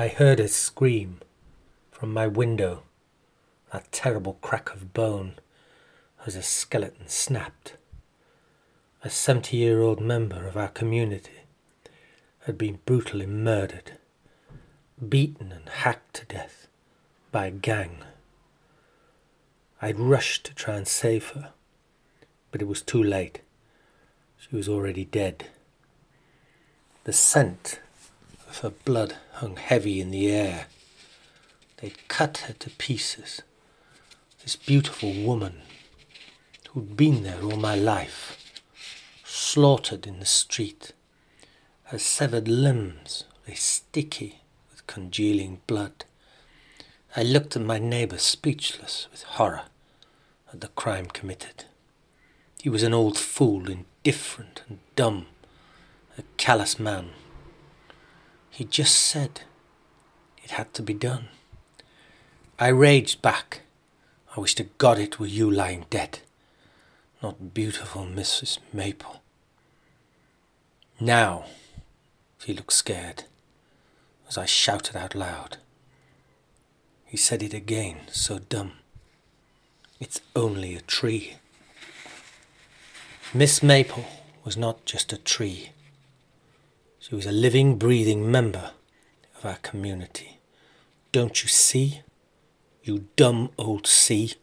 I heard a scream from my window, that terrible crack of bone as a skeleton snapped. A 70 year old member of our community had been brutally murdered, beaten and hacked to death by a gang. I'd rushed to try and save her, but it was too late. She was already dead. The scent of her blood hung heavy in the air. They'd cut her to pieces. This beautiful woman who'd been there all my life, slaughtered in the street. Her severed limbs lay sticky with congealing blood. I looked at my neighbour speechless with horror at the crime committed. He was an old fool, indifferent and dumb, a callous man. He just said it had to be done. I raged back. I wish to God it were you lying dead, not beautiful Mrs. Maple. Now, he looked scared as I shouted out loud. He said it again, so dumb. It's only a tree. Miss Maple was not just a tree. She was a living, breathing member of our community. Don't you see? You dumb old sea.